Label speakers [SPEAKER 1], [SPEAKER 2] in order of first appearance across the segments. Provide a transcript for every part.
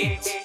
[SPEAKER 1] beat.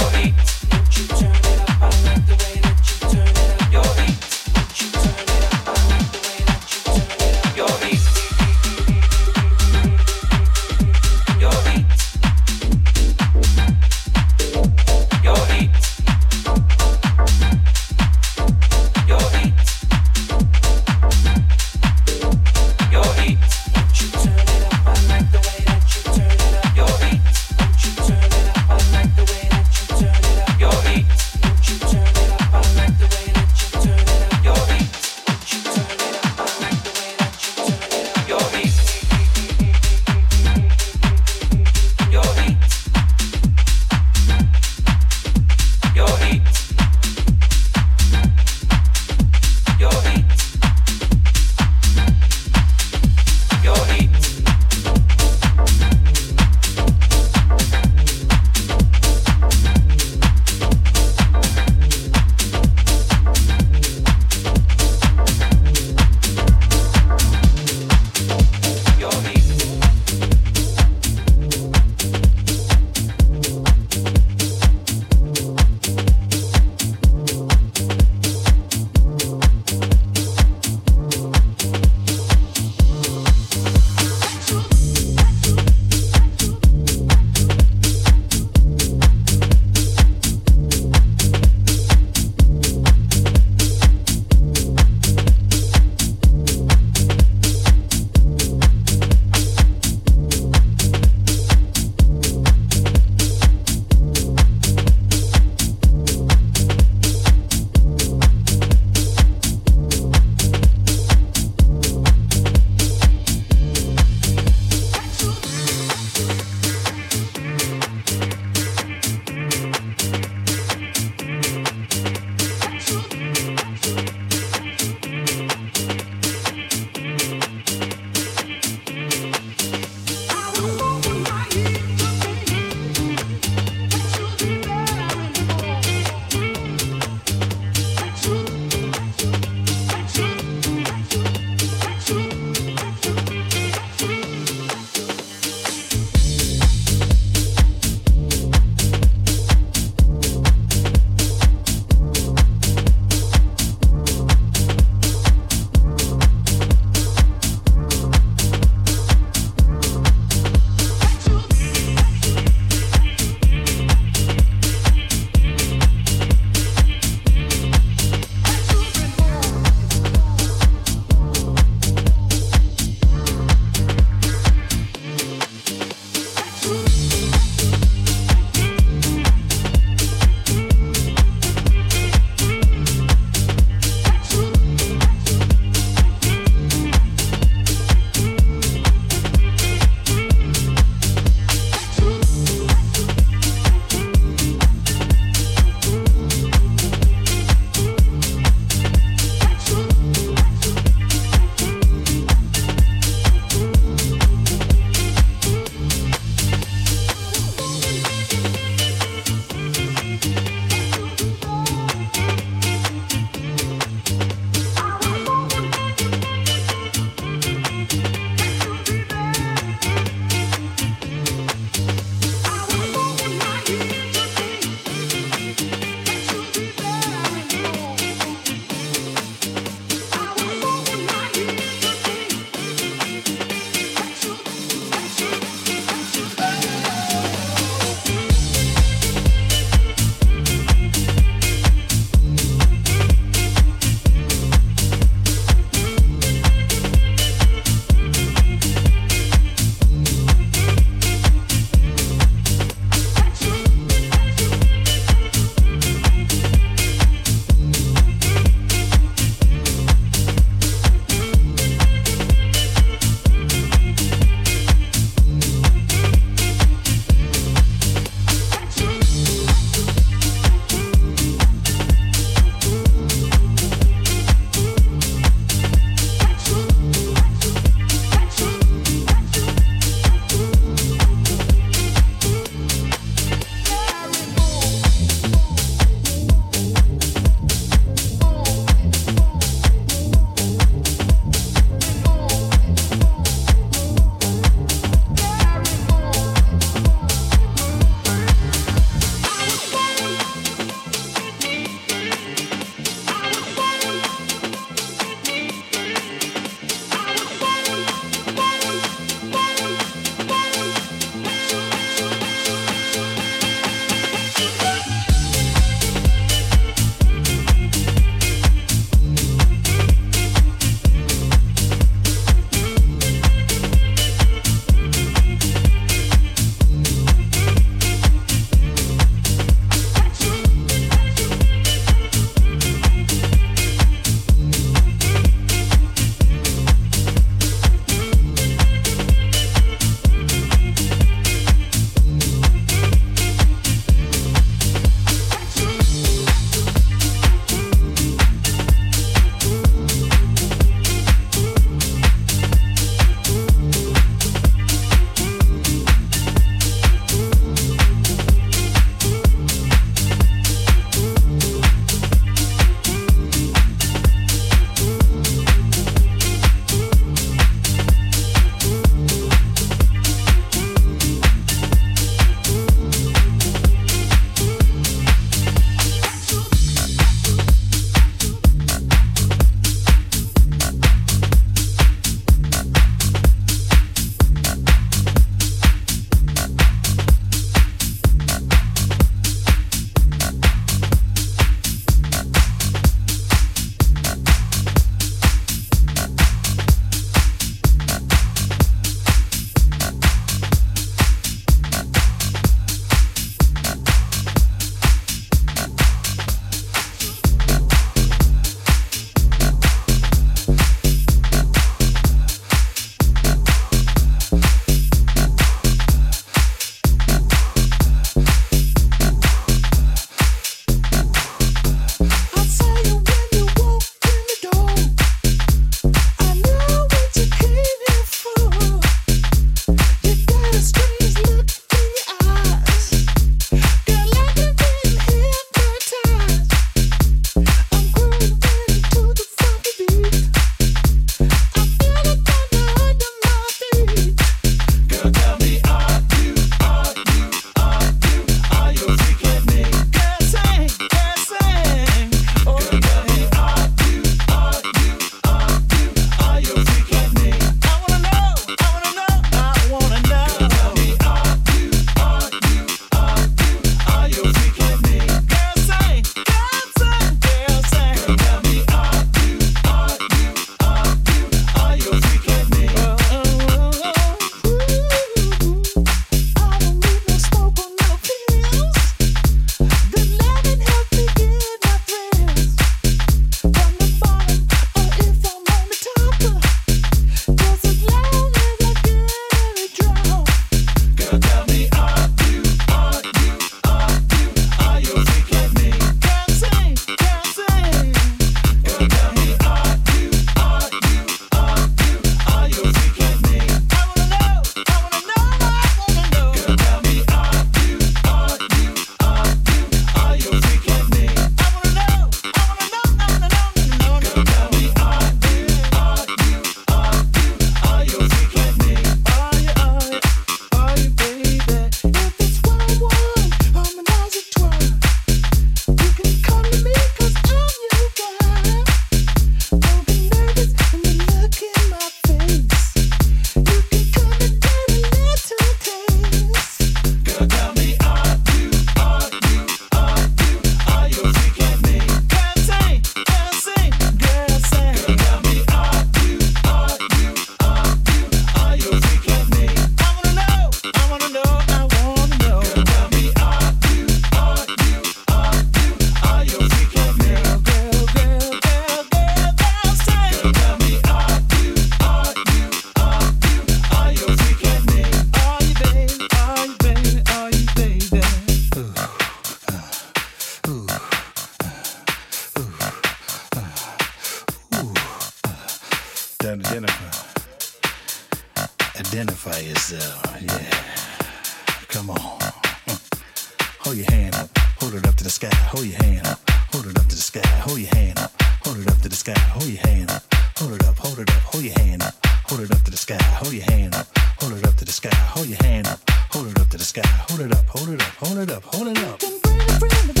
[SPEAKER 1] to the sky, hold your hand up. Hold it up to the sky, hold your hand up. Hold it up to the sky, hold your hand up. Hold it up, hold it up, hold your hand up. Hold it up to the sky, hold your hand up. Hold it up to the sky, hold your hand up. Hold it up to the sky, hold it up, hold it up, hold it up, hold it up.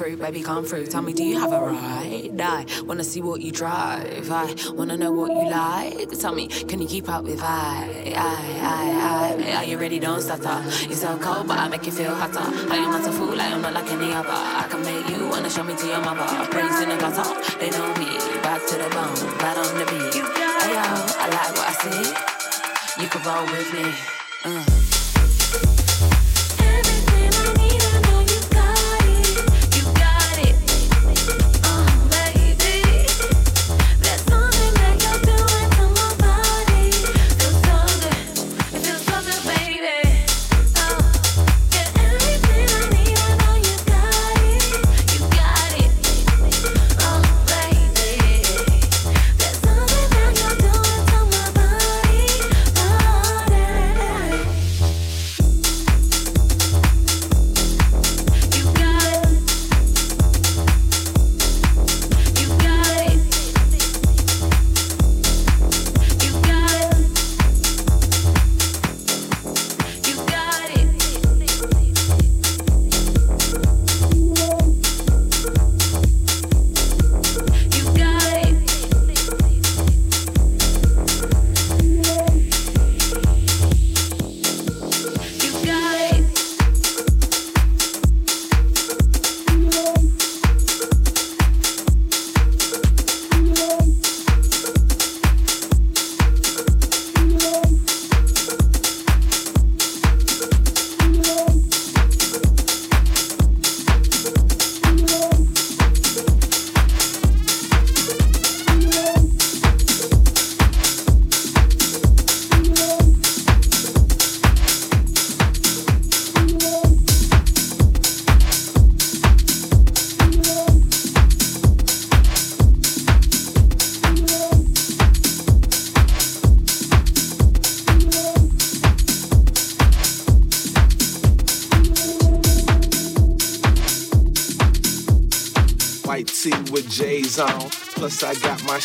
[SPEAKER 2] Through, baby, come through. Tell me, do you have a ride? I wanna see what you drive. I wanna know what you like. Tell me, can you keep up with I? I, I, I. Are you ready? Don't stutter. You're so cold, but I make you feel hotter. I am not a fool, I am not like any other. I can make you wanna show me to your mother. Brains in the gutter, they know me. Back to the bone, bad on the beat. Hey yo, I like what I see. You can roll with me. Uh.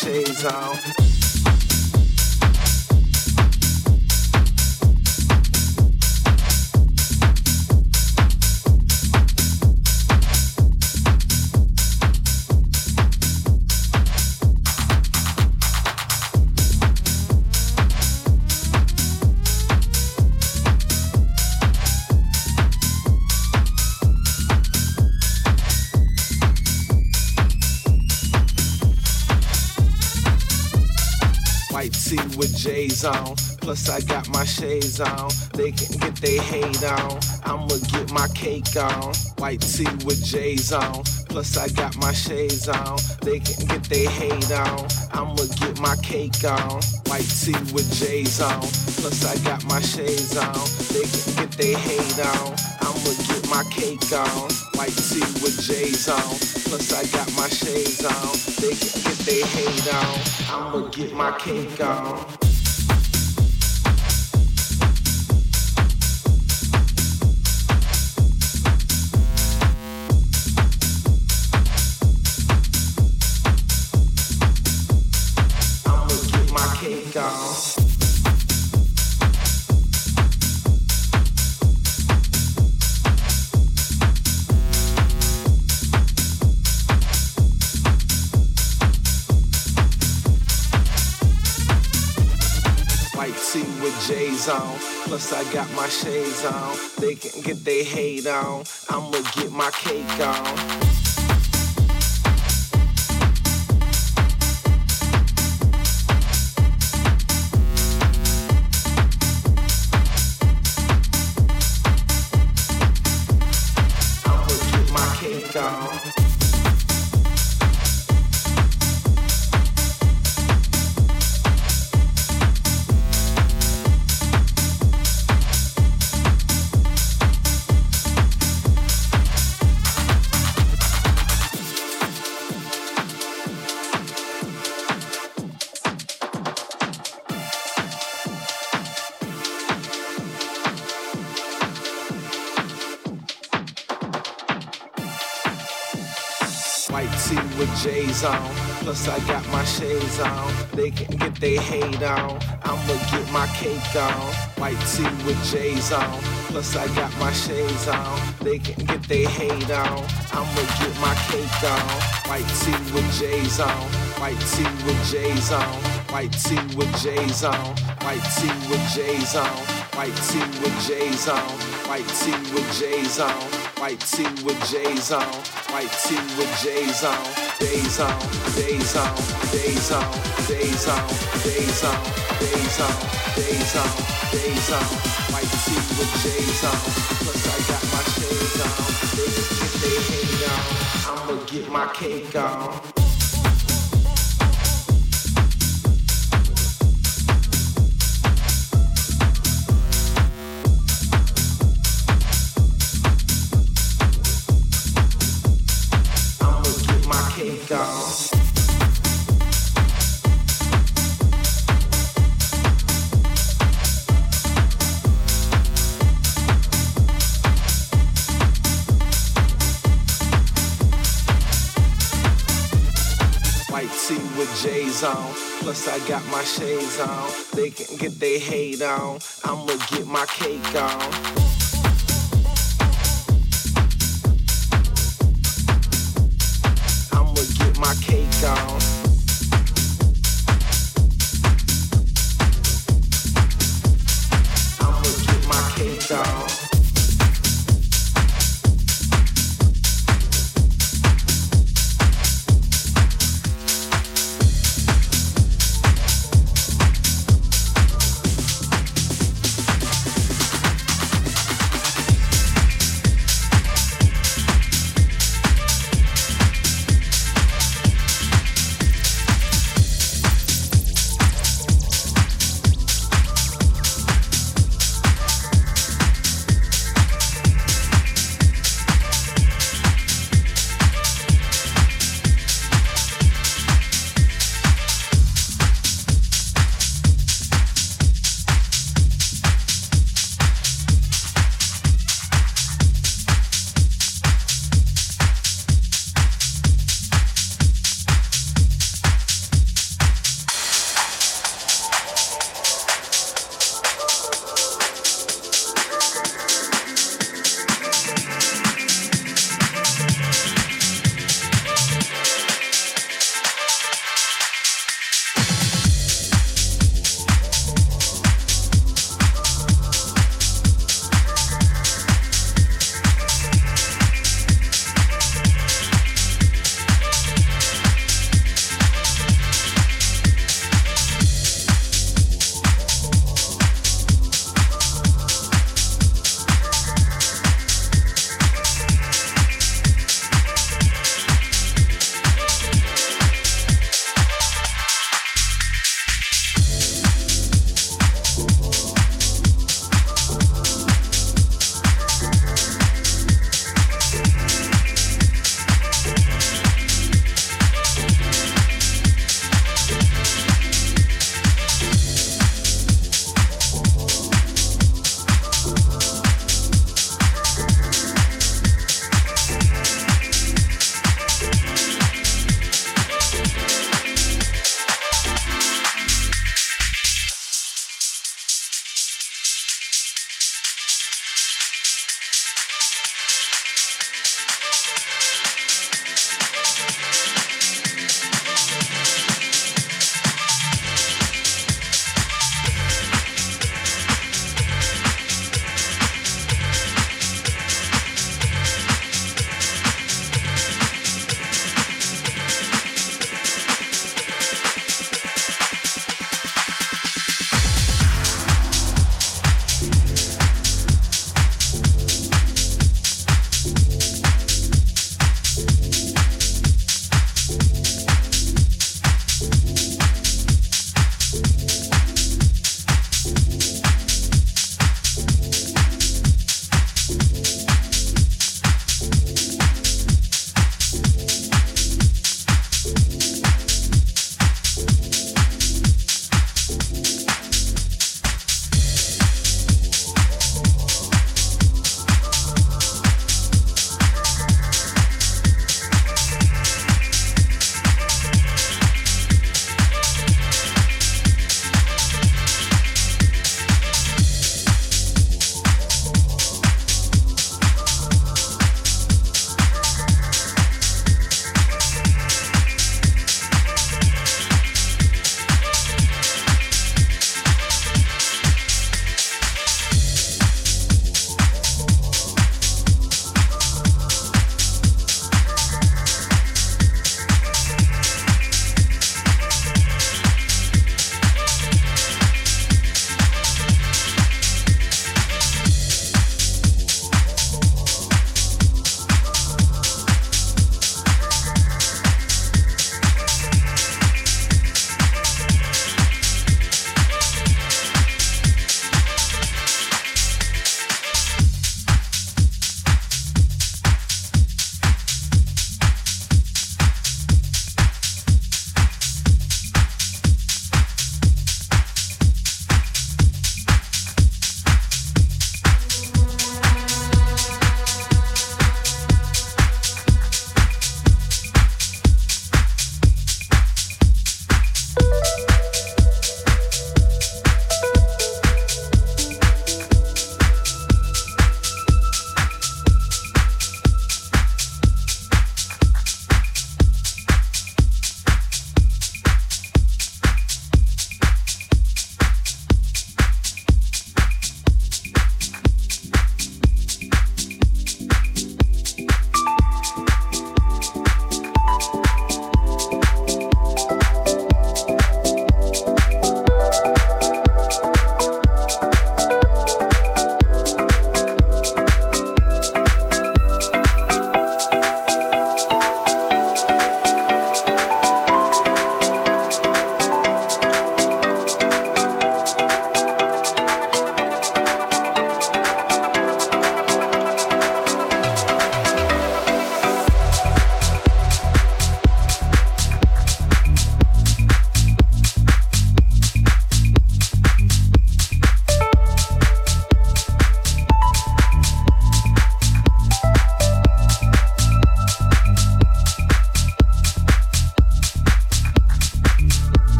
[SPEAKER 3] Shades on. White tee with J's on, plus I got my shades on. They can get their hate on, I'ma get my cake on. White tee with J's on, plus I got my shades on. They can get their hate on, I'ma get my cake on. White tee with J's on, plus I got my shades on. They can get their hate on, I'ma get my cake on. White tee with J's on, plus I got my shades on. They can get their hate on, I'ma get my cake on. On, plus I got my shades on. They can get their hate on, I'ma get my cake on. White tee with J's on, plus I got my shades on. They can get their hate on, I'ma get my cake on. White tee with J's on, Plus I got my shades on. They can get their hate on. I'ma get my cake on. White tee with J's on. White tee with J's on. White tee with J's on. White tee with J's on. White tee with J's on. White tee with J's on. White tee with J's on. White tee with J's on. Days on. Days on. Days on. Days on. Days on. Days on. Days on. Days on. White tee with J's on. Plus I got my shades on. They can get hate on. I'ma get my cake on. On. Plus I got my shades on. They can get their hate on. I'ma get my cake on.